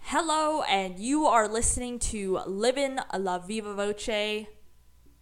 Hello, and you are listening to Livin' La Viva Voce,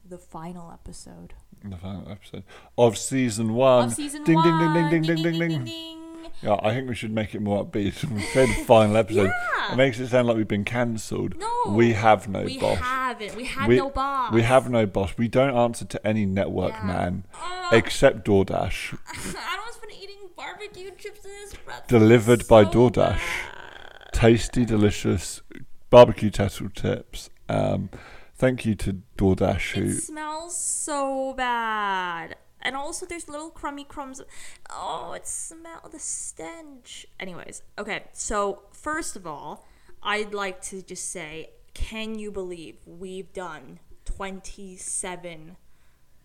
the final episode The final episode of season one. of season ding, one. Ding, ding, ding, ding, ding, ding, ding. ding. Yeah, I think we should make it more upbeat. We the final episode. Yeah. It makes it sound like we've been cancelled. No, We have no we boss. We haven't. We had we, no boss. We have no boss. We don't answer to any network Yeah. man Ugh. except DoorDash. Almost been eating barbecue chips in this breath. Delivered by So DoorDash. bad. Tasty, delicious barbecue turtle tips. Um, thank you to DoorDash who It smells so bad. And also, there's little crummy crumbs. Oh, it smells the stench. Anyways, okay. So first of all, I'd like to just say, can you believe we've done 27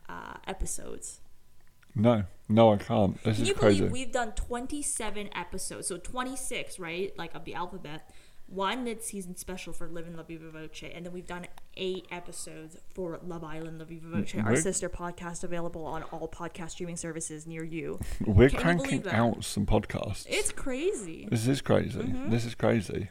uh, episodes? No, no, I can't. This Can is you crazy. believe we've done 27 episodes? So 26, right? Like of the alphabet. One mid-season special for Live in La Viva Voce, and then we've done eight episodes for Love Island La Viva Voce, our We're- sister podcast available on all podcast streaming services near you. We're Can cranking out some podcasts. It's crazy. This is crazy. Mm-hmm. This is crazy.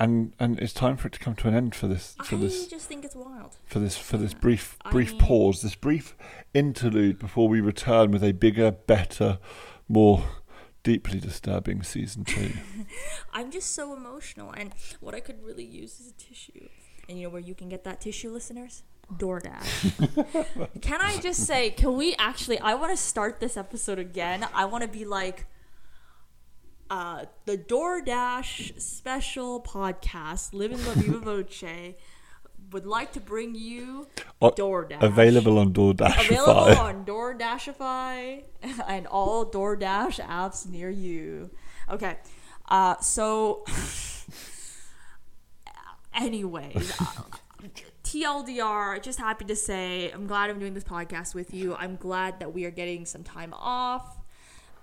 And and it's time for it to come to an end for this for I this just think it's wild. for this for this brief I brief mean- pause, this brief interlude before we return with a bigger, better, more deeply disturbing season two. I'm just so emotional, and what I could really use is a tissue. And you know where you can get that tissue, listeners? DoorDash. can I just say, can we actually? I want to start this episode again. I want to be like, uh, the DoorDash special podcast, Living La Viva Voce, would like to bring you Uh, DoorDash. Available on DoorDash. Available on DoorDashify and all DoorDash apps near you. Okay, uh, so anyways, uh, TLDR, just happy to say I'm glad I'm doing this podcast with you. I'm glad that we are getting some time off.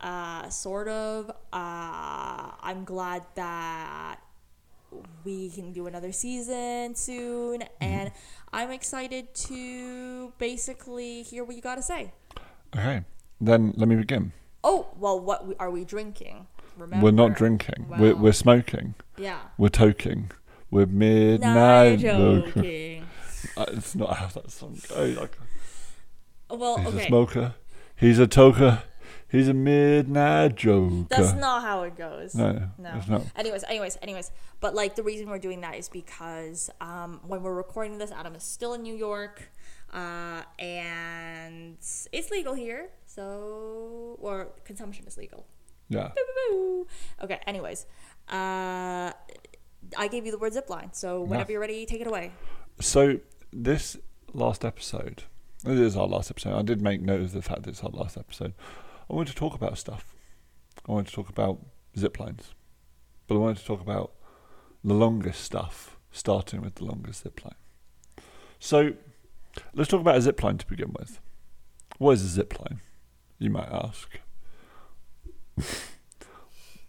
Uh, sort of. Uh, I'm glad that we can do another season soon, and I'm excited to basically hear what you got to say. Okay. Then let me begin. Oh, well, what are we drinking? Remember, We're not drinking. We're we're smoking. Yeah. We're toking. We're midnight. joking. Uh, It's not how that song goes. Well, he's a smoker. He's a toker. He's a midnight joker. That's not how it goes. No, No. it's not. Anyways, anyways, anyways. But like the reason we're doing that is because um, when we're recording this, Adam is still in New York, uh, and it's legal here. So, or consumption is legal. Yeah. Okay. Anyways, uh, I gave you the word zipline. So whenever you're ready, take it away. So this last episode, it is our last episode. I did make note of the fact that it's our last episode. I wanted to talk about stuff. I wanted to talk about zip lines, but I wanted to talk about the longest stuff, starting with the longest zip line. So let's talk about a zip line to begin with. What is a zip line? You might ask.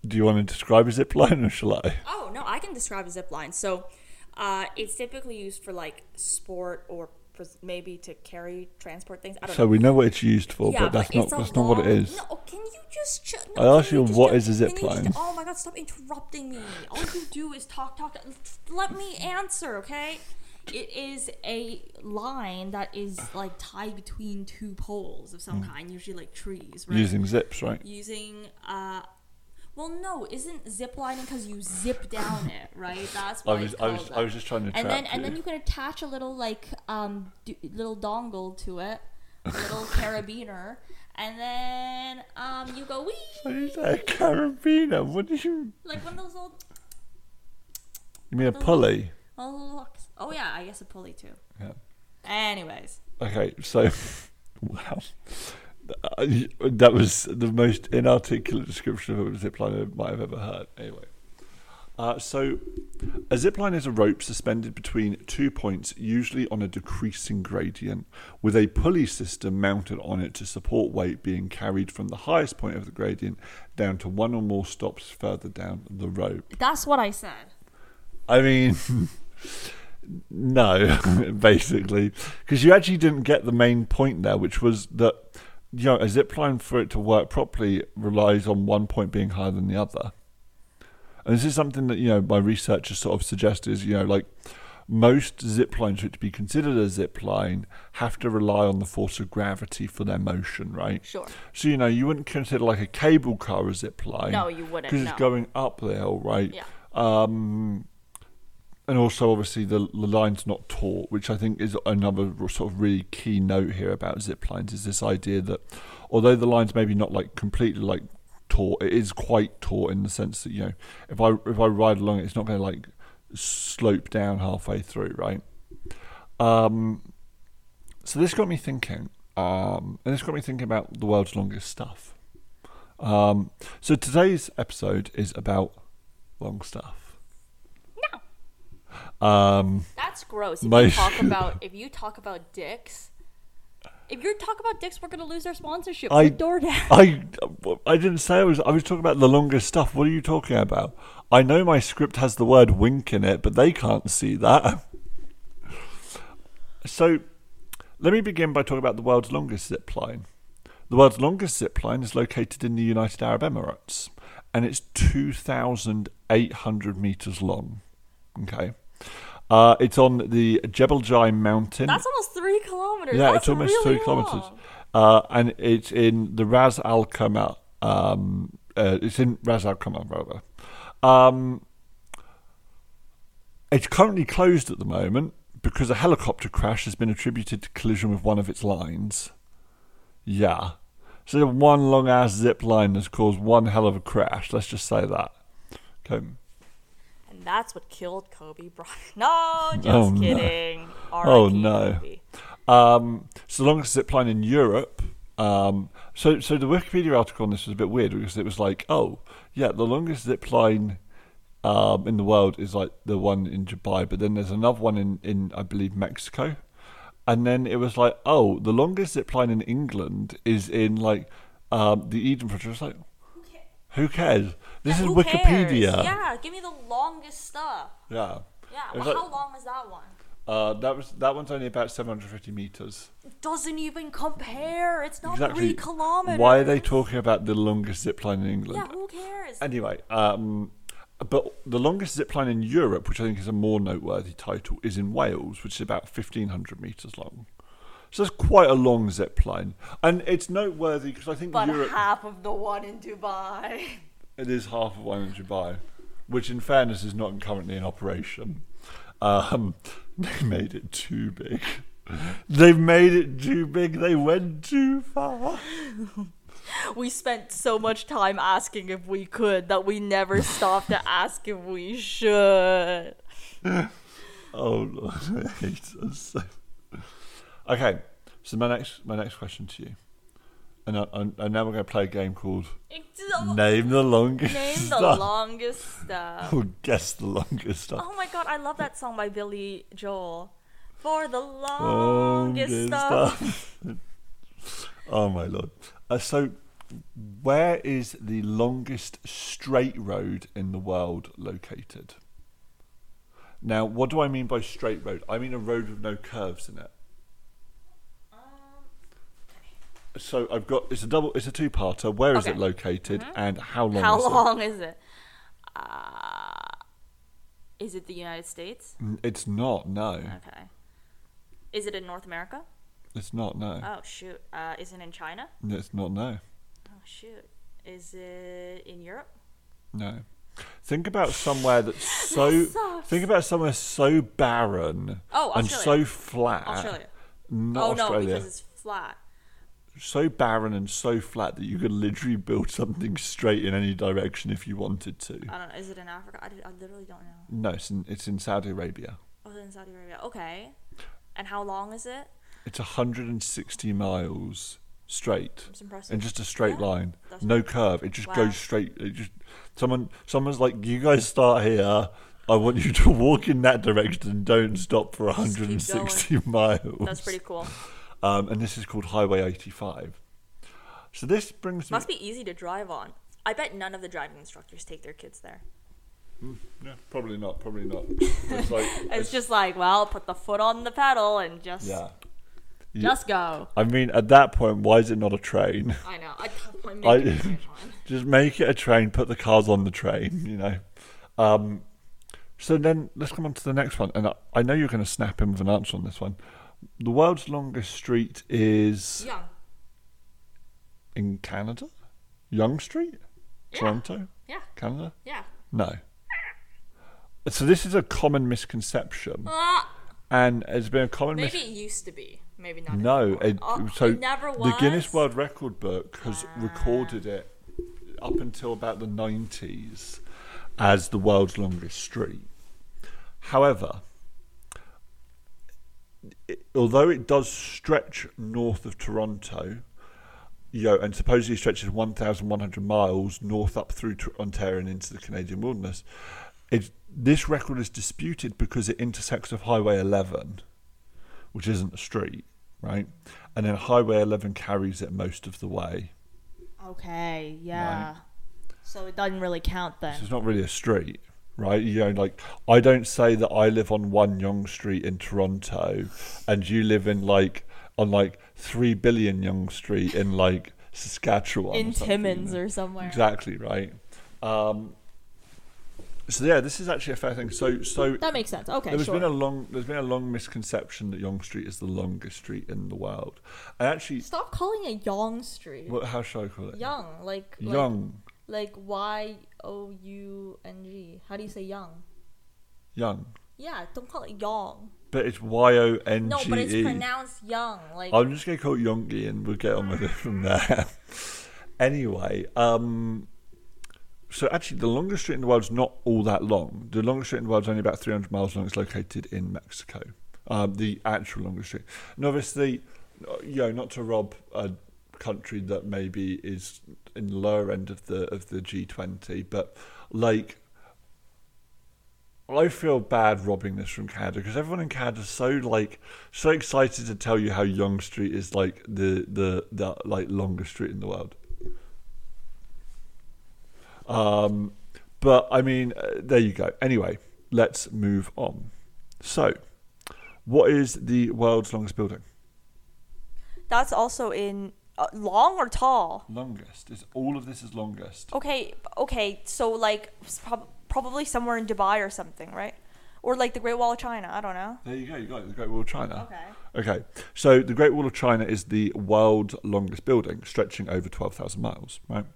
Do you want to describe a zip line, or shall I? Oh no, I can describe a zip line. So, uh, it's typically used for like sport or maybe to carry transport things. I don't So know. we know what it's used for, yeah, but that's not it's a that's not what it is. No, can you just? Ch- I no, asked can you what is a zip just- line. oh my god, stop interrupting me! All you do is talk, talk. Let me answer, okay? It is a line that is like tied between two poles of some kind, usually like trees, right? Using zips, right? using uh well no isn't zip lining because you zip down it right that's I what was I was I was just trying to and then and then you can attach a little like um d- little dongle to it a little carabiner and then um you go wee What is that? A carabiner? What did you? like one of those old You mean a pulley? oh, oh yeah i guess a pulley too Yeah. anyways Okay, so wow, that was the most inarticulate description of a zip line I might have ever heard. Anyway, uh, so a zip line is a rope suspended between two points, usually on a decreasing gradient, with a pulley system mounted on it to support weight being carried from the highest point of the gradient down to one or more stops further down the rope. that's what i said I mean, No, basically, because you actually didn't get the main point there, which was that you know a zip line for it to work properly relies on one point being higher than the other. And this is something that you know my research has sort of suggested is you know like most zip lines for it to be considered a zip line have to rely on the force of gravity for their motion, right? Sure. So you know you wouldn't consider like a cable car a zip line. No, you wouldn't. because No. it's going up the hill, right? Yeah. Um, and also, obviously, the, the line's not taut, which I think is another sort of really key note here about zip lines. Is this idea that although the line's maybe not like completely like taut, it is quite taut in the sense that you know if I if I ride along it, it's not going to like slope down halfway through, right? Um, so this got me thinking, um, and this got me thinking about the world's longest stuff. Um, so today's episode is about long stuff. Um, That's gross. If My- you talk about if you talk about dicks, if you talk about dicks, we're gonna lose our sponsorship I- DoorDash. I I didn't say I was. I was talking about the longest stuff. What are you talking about? I know my script has the word wink in it, but they can't see that. So, let me begin by talking about the world's longest zip line. The world's longest zip line is located in the United Arab Emirates, and it's two thousand eight hundred meters long. Okay. Uh, it's on the Jebel Jai mountain. That's almost three kilometers. Yeah, That's it's almost really three kilometers, uh, and it's in the Ras Al Khaimah. Um, uh, it's in Ras Al Khaimah, rather. Um, it's currently closed at the moment because a helicopter crash has been attributed to collision with one of its lines. Yeah, so one long ass zip line has caused one hell of a crash. Let's just say that. Okay. That's what killed Kobe Bryant. No, just Oh, no. kidding. Oh, no. Um, it's the longest zip line in Europe. Um, so, so the Wikipedia article on this was a bit weird because it was like, oh, yeah, the longest zip line um, in the world is like the one in Dubai, but then there's another one in, in I believe, Mexico. And then it was like, oh, the longest zip line in England is in like um, the Eden Project. It's like, who cares? This is Wikipedia. cares? Yeah, give me the longest stuff. Yeah. Yeah, well, like- how long is that one? Uh, that was that one's only about 750 meters. Doesn't even compare. It's not Exactly. three kilometers. Why are they talking about the longest zip line in England? Yeah, who cares? Anyway, um, but the longest zip line in Europe, which I think is a more noteworthy title, is in Wales, which is about 1,500 metres long. So it's quite a long zip line. And it's noteworthy because I think but Europe. half of the one in Dubai. It is half of one in Dubai, which in fairness is not currently in operation. Um, they made it too big. They've made it too big. They went too far. We spent so much time asking if we could that we never stopped to ask if we should. Oh Lord, I hate us. Okay, so my next my next question to you, and, I, and now we're going to play a game called Name the Longest Name the Stuff. longest stuff. or guess the longest stuff. Oh my god, I love that song by Billy Joel. For the longest, Longest stuff. stuff. oh my lord! Uh, so, where is the longest straight road in the world located? Now, what do I mean by straight road? I mean a road with no curves in it. So I've got it's a double it's a two parter. Where is it Okay. located and how long How is long is it? Uh, is it the United States? it? It's not, no. Okay. Is it in North America? It's not, no. Oh shoot. Uh, is it in China? It's not, no. Oh shoot. Is it in Europe? No. Think about somewhere that's so sucks. think about somewhere so barren Oh, and Australia. so flat. Australia. Not oh Australia. no, because it's flat. So barren and so flat that you could literally build something straight in any direction if you wanted to. I don't know. Is it in Africa? I, did- I literally don't know. No, it's in, it's in Saudi Arabia. Oh, it's in Saudi Arabia. Okay. And how long is it? It's 160 miles straight. It's impressive. in just a straight Yeah, line, that's no curve. It just Wow. goes straight. It just someone someone's like, you guys start here. I want you to walk in that direction and don't stop for 160 miles. That's pretty cool. Um, and this is called Highway 85. So this brings me. Must be easy to drive on. I bet none of the driving instructors take their kids there. Yeah, probably not. Probably not. It's like It's just like, well, put the foot on the pedal and just yeah. Yeah. just go. I mean, at that point, why is it not a train? I know. I can't I- it a straight line. Just make it a train. Put the cars on the train. You know. Um, so then let's come on to the next one, and I, I know you're going to snap in with an answer on this one. The world's longest street is Yeah. in Canada. Yonge Street, Yeah. Toronto, Yeah. Canada. Yeah. No. So this is a common misconception, Ah, and it's been a common misconception. maybe mis- it used to be. Maybe not. No, anymore. it, Oh, so it never was. the Guinness World Record book has Ah. recorded it up until about the 90s as the world's longest street. However, it, although it does stretch north of Toronto, you know, and supposedly stretches 1,100 miles north up through Ontario and into the Canadian wilderness, it, this record is disputed because it intersects with Highway 11, which isn't a street, right? And then Highway 11 carries it most of the way. Okay. Yeah. So it doesn't really count then. So it's not really a street, right? You know, like I don't say that I live on one Yonge Street in Toronto, and you live in like on like three billion Yonge Street in like Saskatchewan, In or Timmins or somewhere. exactly right. Um, so yeah, this is actually a fair thing. So so That makes sense. Okay. There's sure. been a long there's been a long misconception that Yonge Street is the longest street in the world. I actually Stop calling it Young Street. what how should I call it? Young, like like- Young. Like Y O U N G. How do you say young? Young. Yeah, don't call it young. But it's Y O N G E. No, but it's pronounced young. Like I'm just gonna call it Yongi and we'll get on with it from there. anyway, um so actually the longest street in the world is not all that long. The longest street in the world is only about 300 miles long. It's located in Mexico. Um, the actual longest street. And obviously, you know, not to rob a country that maybe is in the lower end of the of the G20, but like I feel bad robbing this from Canada because everyone in Canada is so like so excited to tell you how Yonge Street is like the the the like longest street in the world. Um, but I mean, uh, there you go. Anyway, let's move on. So, what is the world's longest building? that's also in uh, long or tall. Longest is all of this is longest. Okay, okay. So like prob- probably somewhere in Dubai or something, right? Or like the Great Wall of China. I don't know. There you go. You got it, the Great Wall of China. Okay. Okay, so the Great Wall of China is the world's longest building, stretching over 12,000 miles, right?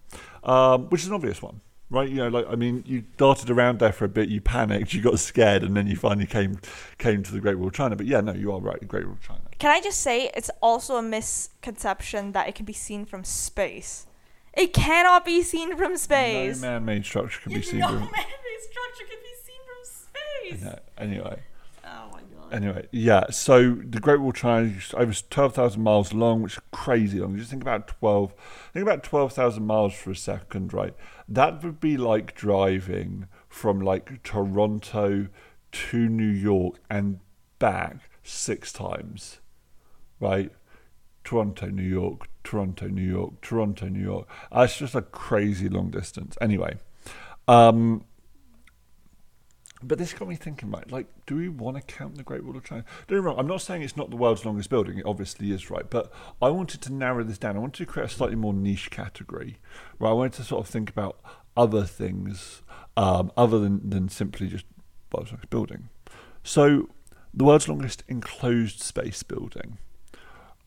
Um, which is an obvious one, right? You know, like, I mean, you darted around there for a bit, you panicked, you got scared, and then you finally came came to the Great Wall of China. But yeah, no, you are right, the Great Wall of China. Can I just say it's also a misconception that it can be seen from space. It cannot be seen from space. No man made structure can be seen no from. man-made structure can be seen from space. No, anyway. Anyway, yeah. So the Great Wall China is over twelve thousand miles long, which is crazy long. Just think about twelve. Think about twelve thousand miles for a second, right? That would be like driving from like Toronto to New York and back six times, right? Toronto, New York, Toronto, New York, Toronto, New York. It's just a crazy long distance. Anyway, um, but this got me thinking, right? Like, do we want to count the Great Wall of China? Don't get wrong. I'm not saying it's not the world's longest building. It obviously is, right? But I wanted to narrow this down. I wanted to create a slightly more niche category, where I wanted to sort of think about other things um, other than, than simply just world's longest building. So, the world's longest enclosed space building.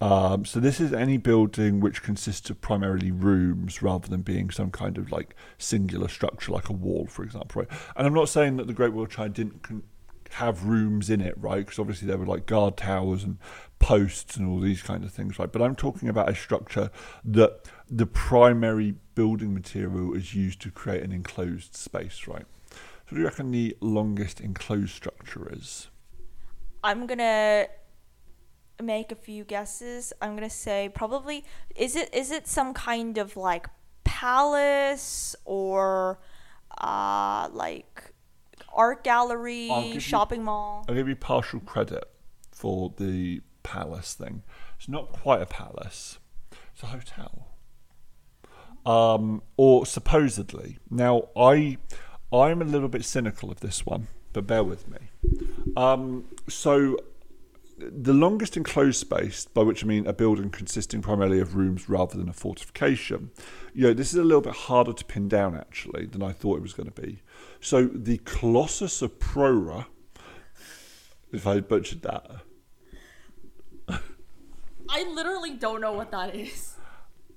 Um, so this is any building which consists of primarily rooms rather than being some kind of like singular structure like a wall, for example, right? And I'm not saying that the Great Wall of China didn't con- have rooms in it, right? Because obviously there were like guard towers and posts and all these kind of things, right? But I'm talking about a structure that the primary building material is used to create an enclosed space, right? So do you reckon the longest enclosed structure is? I'm gonna make a few guesses. I'm gonna say probably is it is it some kind of like palace or uh like art gallery, you- shopping mall? I'll give you partial credit for the palace thing. It's not quite a palace; it's a hotel. Um, or supposedly. Now, I I'm a little bit cynical of this one, but bear with me. Um, so, the longest enclosed space, by which I mean a building consisting primarily of rooms rather than a fortification, you know, this is a little bit harder to pin down actually than I thought it was going to be. So, the Colossus of Prora, if I butchered that, I literally don't know what that is.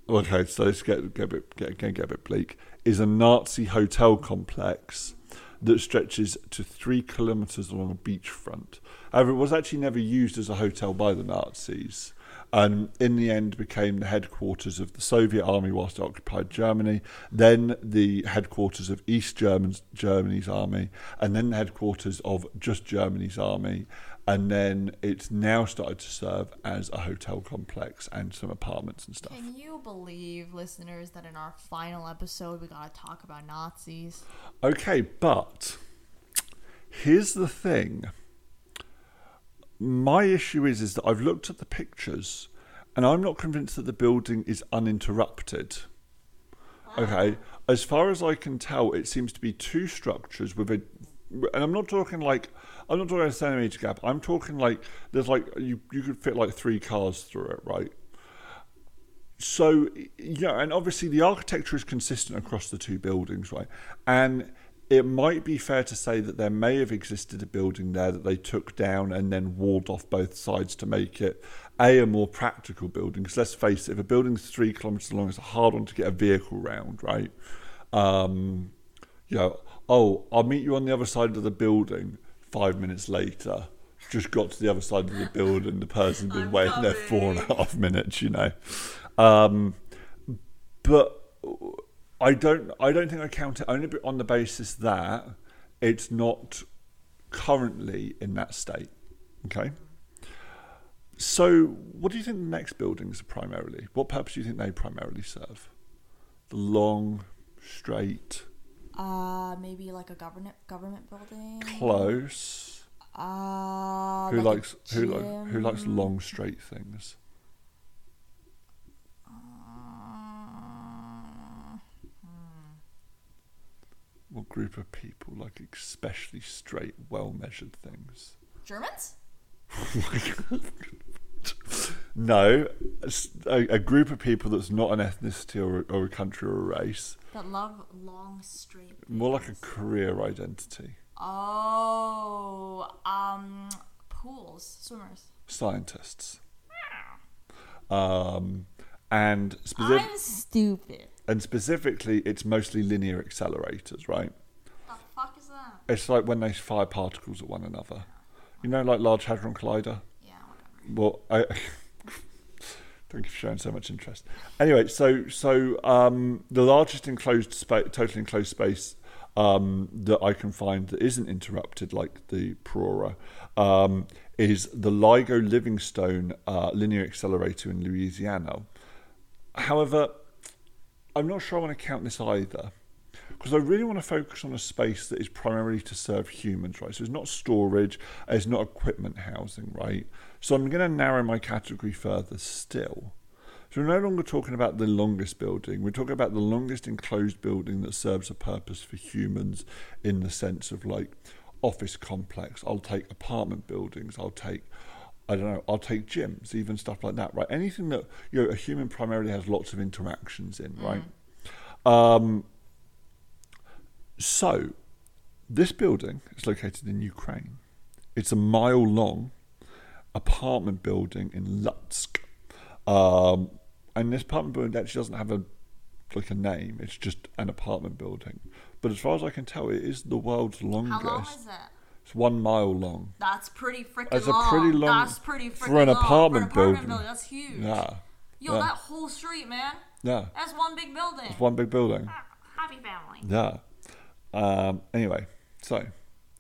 Okay, so let's get get a bit get, get, get a bit bleak. Is a Nazi hotel complex that stretches to three kilometres along a beachfront. However, it was actually never used as a hotel by the Nazis, and in the end became the headquarters of the Soviet army whilst it occupied Germany, then the headquarters of East German's, Germany's army, and then the headquarters of just Germany's army, and then it's now started to serve as a hotel complex and some apartments and stuff. Can you believe, listeners, that in our final episode we gotta talk about Nazis? Okay, but here's the thing. My issue is is that I've looked at the pictures and I'm not convinced that the building is uninterrupted. Ah. Okay, as far as I can tell, it seems to be two structures with a, and I'm not talking like I'm not talking a centimeter gap. I'm talking like there's like you you could fit like three cars through it, right? So yeah, and obviously the architecture is consistent across the two buildings, right? And it might be fair to say that there may have existed a building there that they took down and then walled off both sides to make it a a more practical building. Because let's face it, if a building's three kilometres long, it's a hard one to get a vehicle round, right? Um, you know, oh, I'll meet you on the other side of the building. Five minutes later, just got to the other side of the building. The person's been I'm waiting there four and a coming. half minutes, you know. Um, but I don't. I don't think I count it only on the basis that it's not currently in that state. Okay. So, what do you think the next buildings are primarily? What purpose do you think they primarily serve? The long, straight, Uh, maybe like a government government building. close. Uh, who like likes who like who likes long, straight things? What group of people like especially straight, well measured things? Germans? No, a group of people that's not an ethnicity or a, or a country or a race. That love long straight. More like a career identity. Oh, um, pools, swimmers. Scientists. Um, and specific, I'm stupid. And specifically, it's mostly linear accelerators, right? What the fuck is that? It's like when they fire particles at one another. You know, like Large Hadron Collider. Yeah, whatever. Well, I thank you for showing so much interest. Anyway, so so um, the largest enclosed space, totally enclosed space um, that I can find that isn't interrupted, like the Prora, um, is the LIGO Livingston uh, linear accelerator in Louisiana. However, I'm not sure I want to count this either. Because I really want to focus on a space that is primarily to serve humans, right? So it's not storage, it's not equipment housing, right? So I'm going to narrow my category further still. So we're no longer talking about the longest building. We're talking about the longest enclosed building that serves a purpose for humans in the sense of like office complex. I'll take apartment buildings. I'll take, I don't know, I'll take gyms, even stuff like that, right? Anything that, you know, a human primarily has lots of interactions in, right? Um, so, this building is located in Ukraine. It's a mile long apartment building in Lutsk. Um, and this apartment building actually doesn't have a like a name. It's just an apartment building. But as far as I can tell, it is the world's longest. How long is that? It's one mile long. That's pretty freaking That's a long. pretty long- That's pretty freaking for an long. apartment for an apartment building. building. That's huge. Yeah, Yo, yeah. that whole street, man. yeah. That's one big building. It's one big building. Happy family. Yeah. Um, anyway, so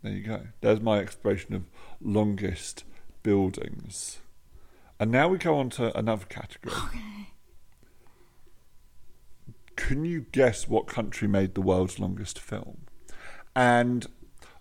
there you go. There's my exploration of longest buildings. And now we go on to another category. Okay. Can you guess what country made the world's longest film? And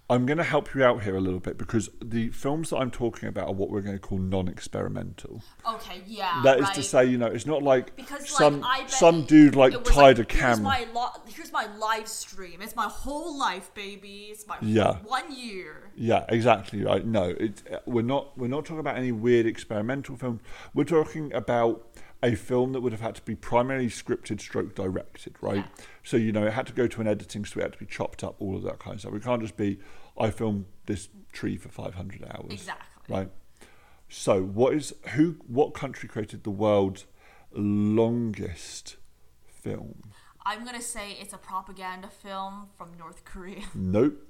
I'm going to help you out here a little bit because the films that I'm talking about are what we're going to call non-experimental. Okay, yeah. That is right. to say, you know, it's not like because some like I some dude like tied like, a Here's camera. my, lo- here's my live stream. It's my whole life, baby. It's my Yeah. one year. Yeah, exactly right. No, it, uh, we're not. We're not talking about any weird experimental film. We're talking about a film that would have had to be primarily scripted, stroke directed, right? Yeah. So you know, it had to go to an editing suite, it had to be chopped up, all of that kind of stuff. We can't just be, I filmed this tree for five hundred hours, Exactly. right? So, what is who? What country created the world's longest film? I'm gonna say it's a propaganda film from North Korea. Nope.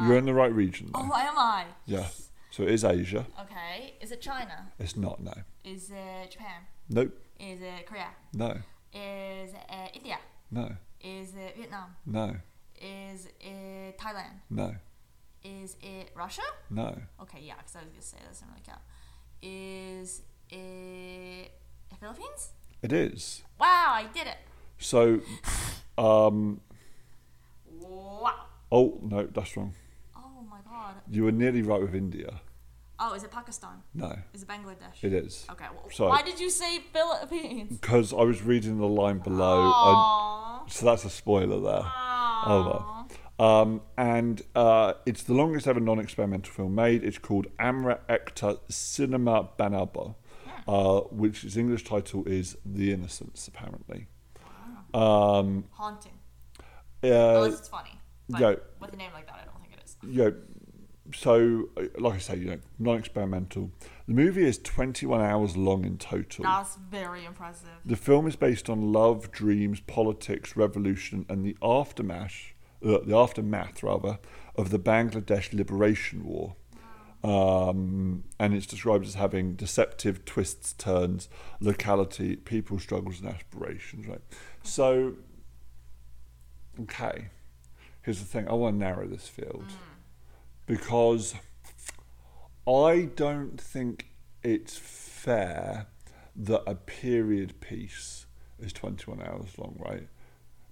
You're in the right region. Though. Uh, Oh, am I? Yeah. So it is Asia. Okay. Is it China? It's not. No. Is it Japan? Nope. Is it Korea? No. Is it India? No. Is it Vietnam? No. Is it Thailand? No. Is it Russia? No. Okay, yeah, because I was gonna say that doesn't really count. Is it Philippines? It is. Wow, I did it! So, um, Wow. oh no, that's wrong. Oh my god. You were nearly right with India. Oh, is it Pakistan? No, Is it Bangladesh? it is. Okay, well, Sorry. why did you say Philippines? Because I was reading the line below, Aww. and so that's a spoiler there. Aww. Oh well. Um, and uh, it's the longest ever non-experimental film made. It's called Amra Ekta Cinema Banaba, uh, which its English title is The Innocents, apparently. Um, Haunting. uh, Unless it's funny. But yeah. with a name like that, I don't think it is. know, so uh, like I say, you know, non-experimental. The movie is 21 hours long in total. That's very impressive. The film is based on love, dreams, politics, revolution, and the aftermath, uh, the aftermath rather, of the Bangladesh Liberation War. Um, and it's described as having deceptive twists, turns, locality, people struggles, and aspirations. Right. So, okay, here's the thing. I want to narrow this field because I don't think it's fair that a period piece is 21 hours long, right?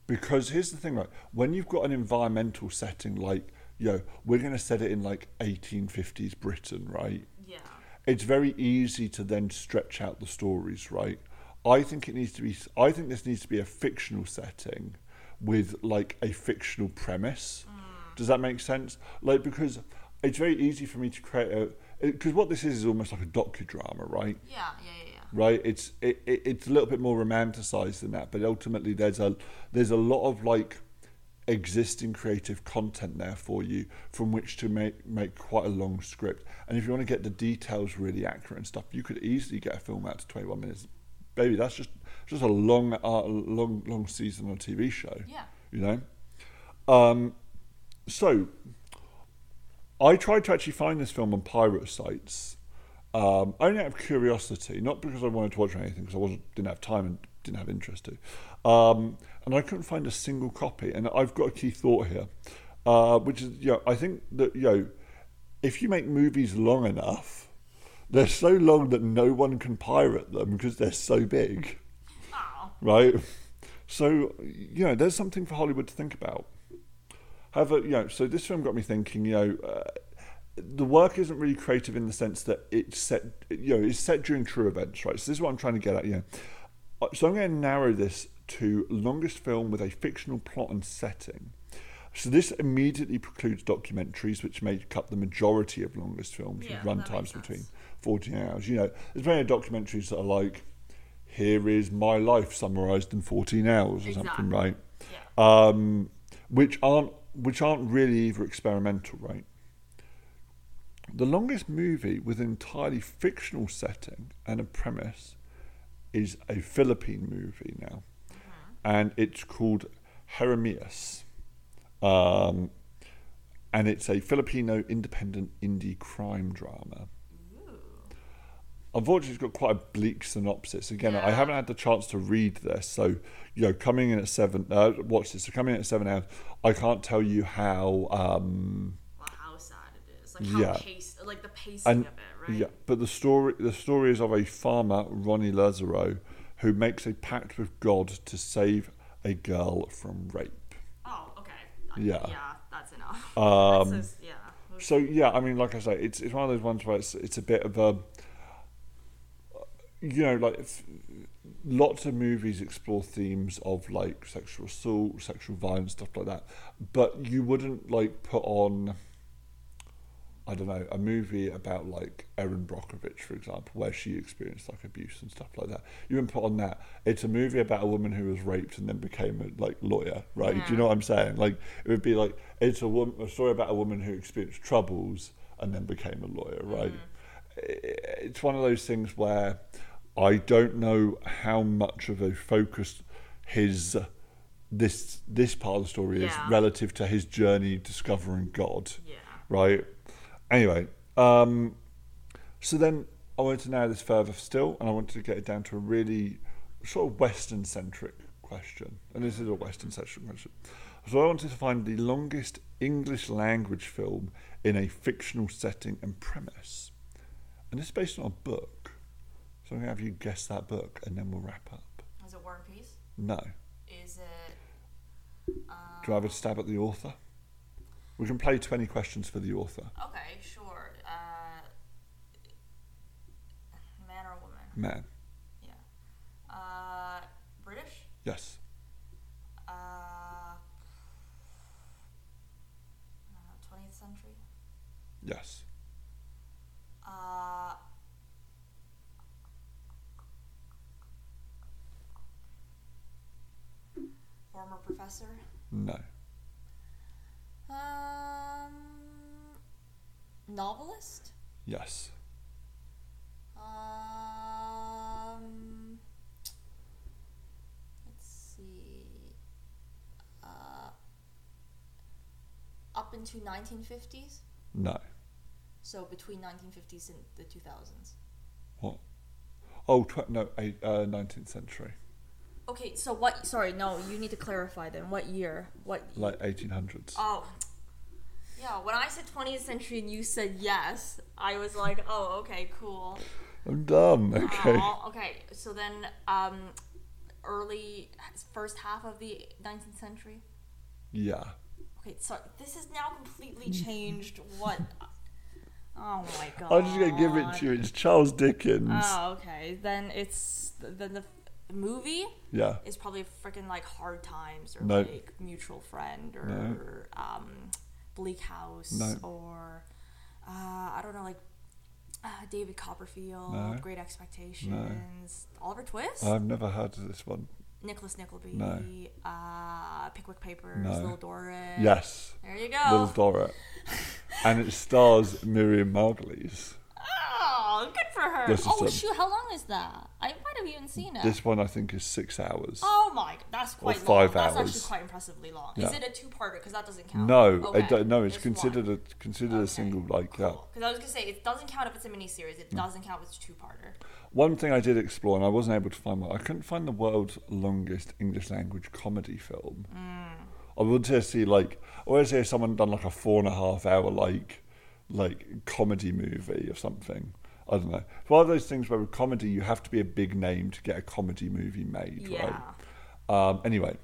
Because here's the thing, right? When you've got an environmental setting like, yo, we're going to set it in like 1850s Britain, right? Yeah. It's very easy to then stretch out the stories, right? I think it needs to be. I think this needs to be a fictional setting with like a fictional premise. Mm. Does that make sense? Like because it's very easy for me to create a because what this is is almost like a docudrama, right? Yeah, yeah, yeah, yeah. right? It's it, it, it's a little bit more romanticized than that, but ultimately there's a there's a lot of like existing creative content there for you from which to make make quite a long script. And if you want to get the details really accurate and stuff, you could easily get a film out to 21 minutes. Baby, that's just just a long uh, long long season on a TV show. Yeah. You know. Um, so I tried to actually find this film on pirate sites, um, only out of curiosity, not because I wanted to watch anything, because I wasn't didn't have time and didn't have interest to. Um, and I couldn't find a single copy. And I've got a key thought here, uh, which is, you know, I think that you know, if you make movies long enough, they're so long that no one can pirate them because they're so big, Oh. right? So you know, there's something for Hollywood to think about. However, you know, so this film got me thinking. You know, uh, the work isn't really creative in the sense that it's set. You know, it's set during true events, right? So this is what I'm trying to get at. You know, Uh, so I'm going to narrow this to longest film with a fictional plot and setting. So this immediately precludes documentaries, which make up the majority of longest films Yeah, with run times between 14 hours. You know, there's many documentaries that are like, here is my life summarized in 14 hours or something, Exactly. right? Yeah. um, which aren't which aren't really either experimental, right? The longest movie with an entirely fictional setting and a premise is a Philippine movie now, and it's called Jeremias, um, and it's a Filipino independent indie crime drama. Unfortunately, it's got quite a bleak synopsis. Again, I haven't had the chance to read this, so you know, coming in at seven. Uh, watch this. So coming in at seven hours, I can't tell you how. Um, Well, how sad it is. Like how Yeah. pace, like the pacing and of it, right? yeah, but the story the story is of a farmer, Ronnie Lazaro, who makes a pact with God to save a girl from rape. Oh, okay. Yeah. Yeah, that's enough. Um, That's just- yeah. So yeah, I mean, like I say, it's it's one of those ones where it's it's a bit of a, you know, like if, lots of movies explore themes of like sexual assault, sexual violence, stuff like that, but you wouldn't like put on. I don't know, a movie about like Erin Brockovich, for example, where she experienced like abuse and stuff like that. You wouldn't put on that. It's a movie about a woman who was raped and then became a like lawyer, right? Do you know what I'm saying? Like it would be like it's a woman, a story about a woman who experienced troubles and then became a lawyer, right? I- It's one of those things where I don't know how much of a focus his this this part of the story is Yeah. relative to his journey discovering God Yeah. right? Anyway, um, so then I wanted to narrow this further still, and I wanted to get it down to a really sort of Western centric question. And this is a Western centric question. So I wanted to find the longest English language film in a fictional setting and premise. And this is based on a book. So I'm going to have you guess that book, and then we'll wrap up. Is it War and Peace? No. Is it? Uh, Do I have a stab at the author? We can play 20 questions for the author. okay, sure. Uh, man or woman? Man. Yeah. Uh, British? Yes. Uh, twentieth century. Yes. Uh, former professor. No. Um, novelist. Yes. Um, let's see. Uh, up into 1950s. No. So between 1950s and the 2000s. What? Oh, tw- no, eight, uh, 19th century. Okay, so what? Sorry, no. You need to clarify then. What year? What? Like 1800s. Oh. Yeah, when I said 20th century and you said yes, I was like, oh, okay, cool. I'm done. Okay. Okay, so then um, early, first half of the 19th century? Yeah. Okay, so this has now completely changed what. Oh my god. I'm just to give it to you. It's Charles Dickens. Oh, okay. Then it's. Then the movie Yeah. is probably freaking like Hard Times or No. like Mutual Friend or No. um, Bleak House No. or. Uh, I don't know, like. Uh, David Copperfield. Great Expectations, Oliver Twist, I've never heard of this one. Nicholas Nickleby, No. uh, Pickwick Papers, No. Little Dorrit. Yes. There you go. Little Dorrit. and it stars Miriam Margolyes. Oh, good for her. This is oh shoot, how long is that? I might have even seen it. This one I think is six hours. oh my, that's quite five long. That's hours. actually quite impressively long. Yeah. Is it a two-parter? Because that doesn't count. No, okay. no, it's just considered one. a considered a single like that. Because I was gonna say it doesn't count if it's a miniseries. It doesn't count if it's a two-parter. One thing I did explore, and I wasn't able to find one. I couldn't find the world's longest English language comedy film. Mm. I would just see like, I would say someone done like a four and a half hour like, like comedy movie or something. I don't know. It's one of those things where with comedy you have to be a big name to get a comedy movie made, Yeah. right? Um, anyway,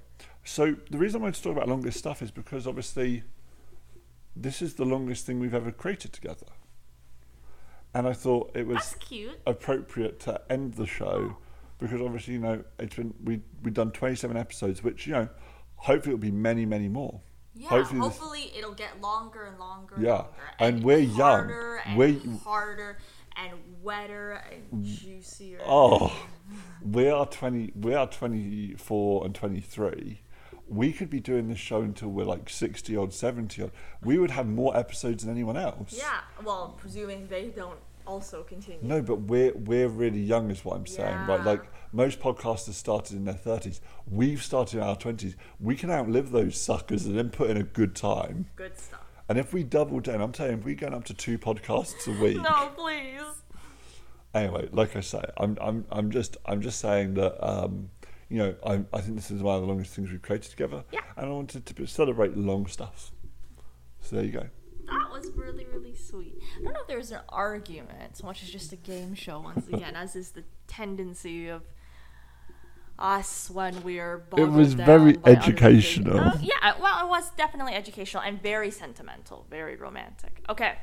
so the reason I wanted to talk about longest stuff is because obviously this is the longest thing we've ever created together. And I thought it was cute. appropriate to end the show because obviously you know it's been we we've done 27 episodes which you know hopefully it'll be many many more Yeah. Hopefully Hopefully, it'll get longer and longer. Yeah, longer, and we're young. And We're- harder and wetter and juicier. oh we are 20 we are 24 and 23 we could be doing this show until we're like 60 odd 70 odd we would have more episodes than anyone else Yeah. Well, presuming they don't also continue. no but we're we're really young is what i'm saying right like most podcasters started in their 30s we've started in our 20s we can outlive those suckers and then put in a good time Good stuff. And if we double down, I'm telling you, if we going up to two podcasts a week. No, please. Anyway, like I say, I'm I'm I'm just I'm just saying that um, you know I I think this is one of the longest things we've created together. Yeah. And I wanted to celebrate long stuff. So there you go. That was really, really sweet. I don't know if there's an argument so much as just a game show once again, as is the tendency of us when we're both. It was very by other things. educational. Uh, yeah, well, it was definitely educational and very sentimental, very romantic. Okay.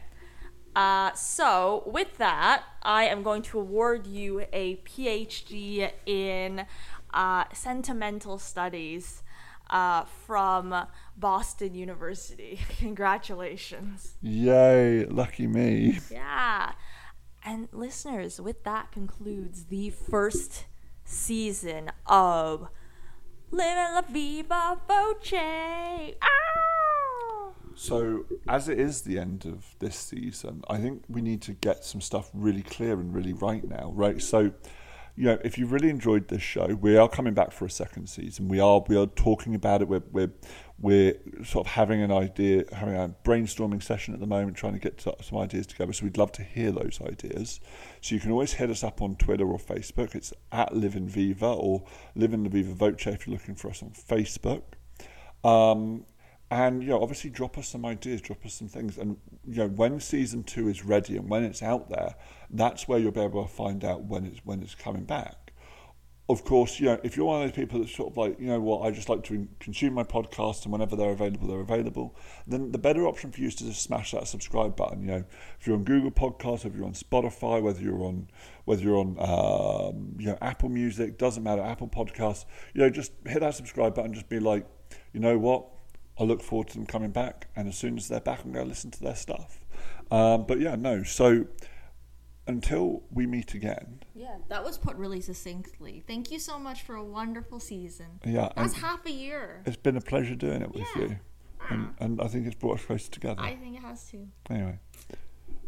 Uh, so, with that, I am going to award you a PhD in uh, sentimental studies uh, from Boston University. Congratulations. Yay, lucky me. Yeah. And listeners, with that concludes the first season of Living La Viva Voce. Ah! So, as it is the end of this season, I think we need to get some stuff really clear and really right now, right? So, you know, if you really enjoyed this show, we are coming back for a second season. We are we are talking about it. We're we're we're sort of having an idea, having a brainstorming session at the moment, trying to get some ideas together. So we'd love to hear those ideas. So you can always hit us up on Twitter or Facebook. It's at Live in Viva or Live in La Viva Voce if you're looking for us on Facebook. Um, and you know, obviously, drop us some ideas, drop us some things, and you know, when season two is ready and when it's out there, that's where you'll be able to find out when it's when it's coming back. Of course, you know, if you're one of those people that's sort of like, you know what, I just like to consume my podcasts and whenever they're available, they're available, then the better option for you is to just smash that subscribe button. You know, if you're on Google Podcasts, if you're on Spotify, whether you're on whether you're on um, you know Apple Music, doesn't matter, Apple Podcasts, you know, just hit that subscribe button, just be like, you know what, I look forward to them coming back, and as soon as they're back, I'm going to listen to their stuff. Um, but yeah, no. So until we meet again, Yeah, that was put really succinctly. Thank you so much for a wonderful season. yeah, That's half a year. it's been a pleasure doing it with Yeah. you, and, and I think it's brought us closer together. I think it has too. Anyway,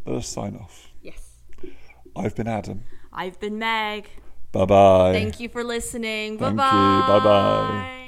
let us sign off. Yes. I've been Adam. I've been Meg. Bye bye. Thank you for listening. Bye Thank you. Bye-bye. bye.